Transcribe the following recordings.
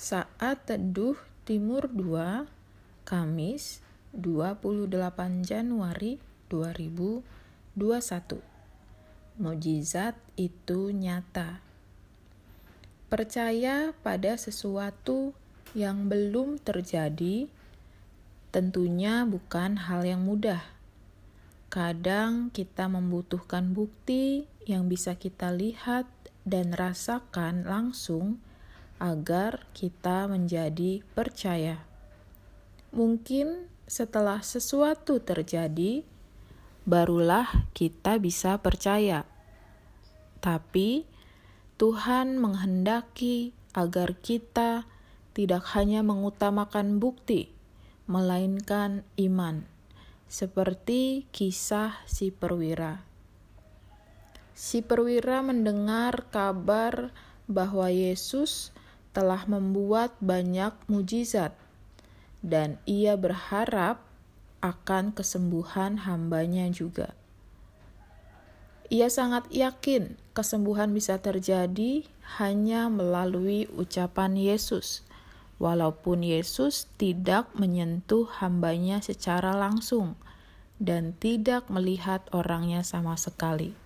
Saat Teduh Timur 2, Kamis 28 Januari 2021. Mujizat itu nyata. Percaya pada sesuatu yang belum terjadi tentunya bukan hal yang mudah. Kadang kita membutuhkan bukti yang bisa kita lihat dan rasakan langsung agar kita menjadi percaya. Mungkin setelah sesuatu terjadi, barulah kita bisa percaya. Tapi Tuhan menghendaki agar kita tidak hanya mengutamakan bukti, melainkan iman, seperti kisah si perwira. Si perwira mendengar kabar bahwa Yesus telah membuat banyak mujizat, dan ia berharap akan kesembuhan hambanya juga. Ia sangat yakin kesembuhan bisa terjadi hanya melalui ucapan Yesus, walaupun Yesus tidak menyentuh hambanya secara langsung dan tidak melihat orangnya sama sekali.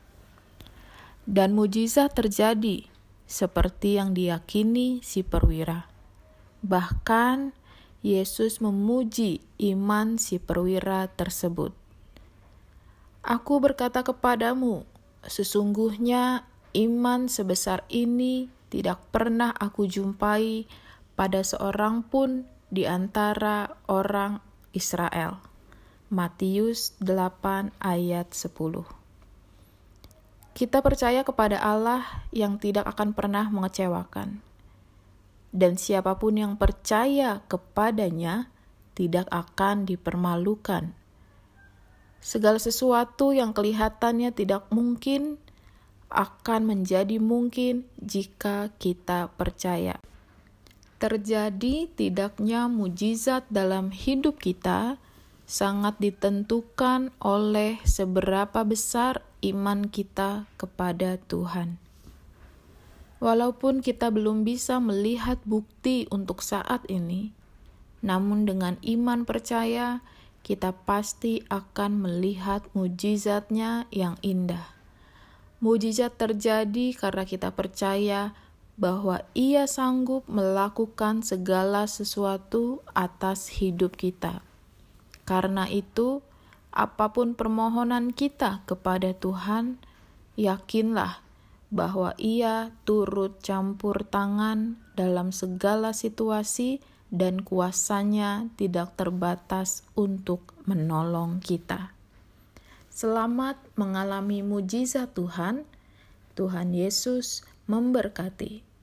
Dan mujizat terjadi seperti yang diyakini si perwira. Bahkan Yesus memuji iman si perwira tersebut. Aku berkata kepadamu, sesungguhnya iman sebesar ini tidak pernah aku jumpai pada seorang pun di antara orang Israel. Matius 8 ayat 10 kita percaya kepada Allah yang tidak akan pernah mengecewakan. Dan siapa pun yang percaya kepadanya tidak akan dipermalukan. Segala sesuatu yang kelihatannya tidak mungkin akan menjadi mungkin jika kita percaya. Terjadi tidaknya mujizat dalam hidup kita sangat ditentukan oleh seberapa besar iman kita kepada Tuhan. Walaupun kita belum bisa melihat bukti untuk saat ini, namun dengan iman percaya, kita pasti akan melihat mujizatnya yang indah. Mujizat terjadi karena kita percaya bahwa Ia sanggup melakukan segala sesuatu atas hidup kita. Karena itu, apa pun permohonan kita kepada Tuhan, yakinlah bahwa Ia turut campur tangan dalam segala situasi dan kuasanya tidak terbatas untuk menolong kita. Selamat mengalami mujizat Tuhan. Tuhan Yesus memberkati.